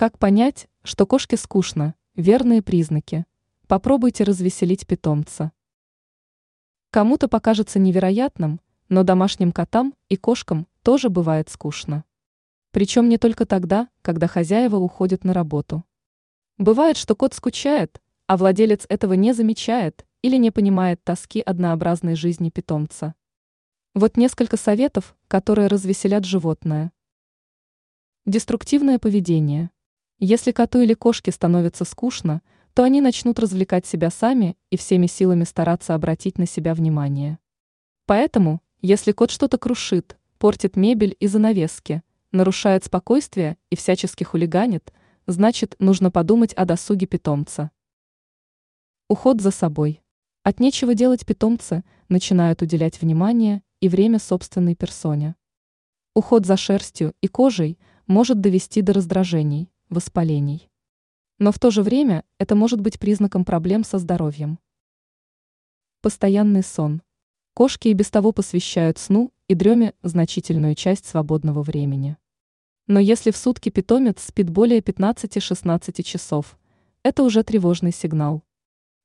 Как понять, что кошке скучно? Верные признаки. Попробуйте развеселить питомца. Кому-то покажется невероятным, но домашним котам и кошкам тоже бывает скучно. Причем не только тогда, когда хозяева уходят на работу. Бывает, что кот скучает, а владелец этого не замечает или не понимает тоски однообразной жизни питомца. Вот несколько советов, которые развеселят животное. Деструктивное поведение. Если коту или кошке становится скучно, то они начнут развлекать себя сами и всеми силами стараться обратить на себя внимание. Поэтому, если кот что-то крушит, портит мебель и занавески, нарушает спокойствие и всячески хулиганит, значит, нужно подумать о досуге питомца. Уход за собой. От нечего делать питомцы начинают уделять внимание и время собственной персоне. Уход за шерстью и кожей может довести до раздражений, воспалений. Но в то же время это может быть признаком проблем со здоровьем. Постоянный сон. Кошки и без того посвящают сну и дреме значительную часть свободного времени. Но если в сутки питомец спит более 15-16 часов, это уже тревожный сигнал.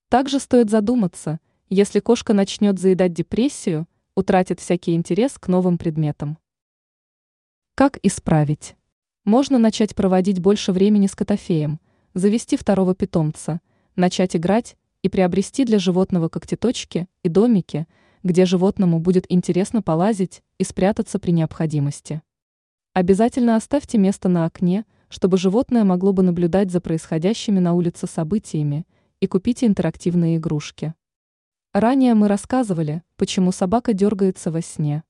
Также стоит задуматься, если кошка начнет заедать депрессию, утратит всякий интерес к новым предметам. Как исправить? Можно начать проводить больше времени с котофеем, завести второго питомца, начать играть и приобрести для животного когтеточки и домики, где животному будет интересно полазить и спрятаться при необходимости. Обязательно оставьте место на окне, чтобы животное могло бы наблюдать за происходящими на улице событиями, и купите интерактивные игрушки. Ранее мы рассказывали, почему собака дергается во сне.